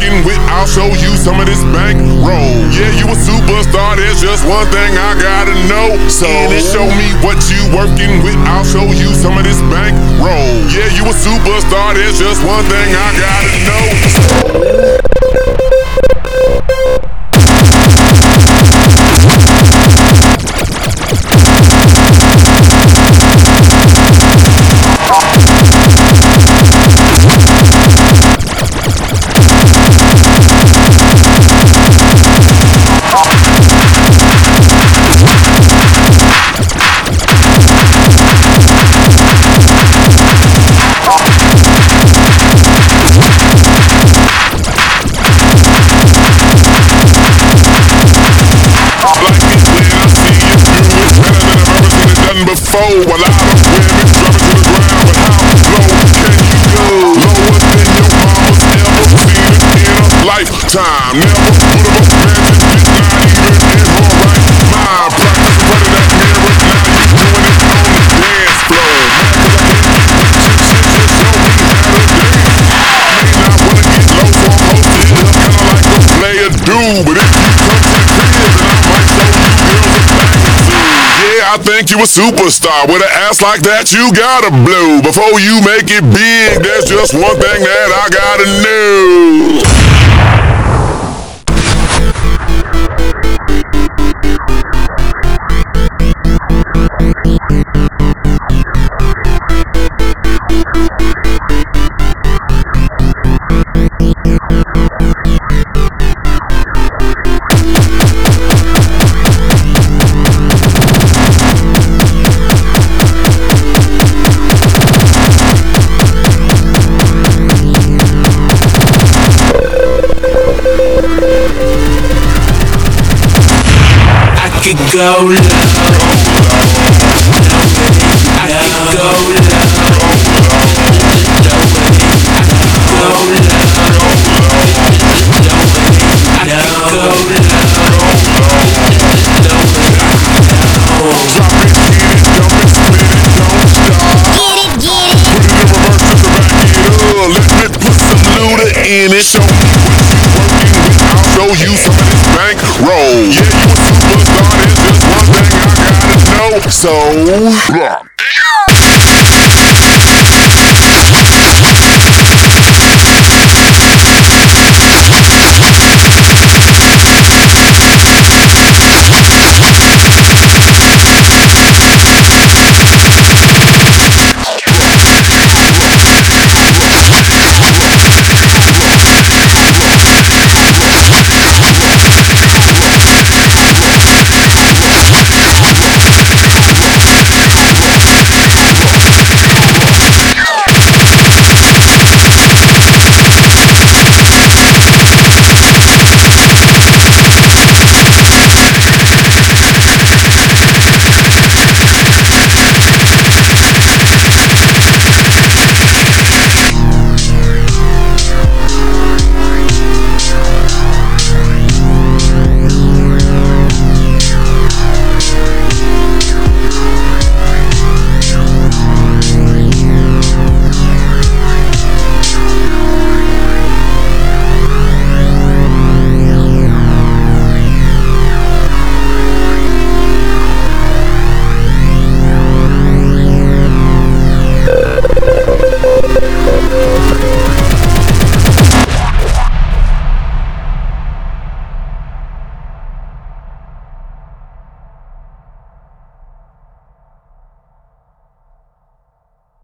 fucking with, I'll show you some of this bankroll. Yeah, you a superstar, there's just one thing I gotta know. So, show me what you working with, I'll show you some of this bankroll. Yeah, you a superstar, there's just one thing I gotta know. Before. A lot of women drop to the ground, but how low can you go? Lower than your mama's ever seen in a lifetime. Never I think you a superstar. With an ass like that, you gotta blow. Before you make it big, there's just one thing that I gotta know. Could go low. I could go low. Drop it, hit it, dump it, split it, don't stop. Get it, get it. Put it in reverse to back it up. Let me put some looter in it. Show me what you working with. I'll show you some of this bank roll. Yeah, you So.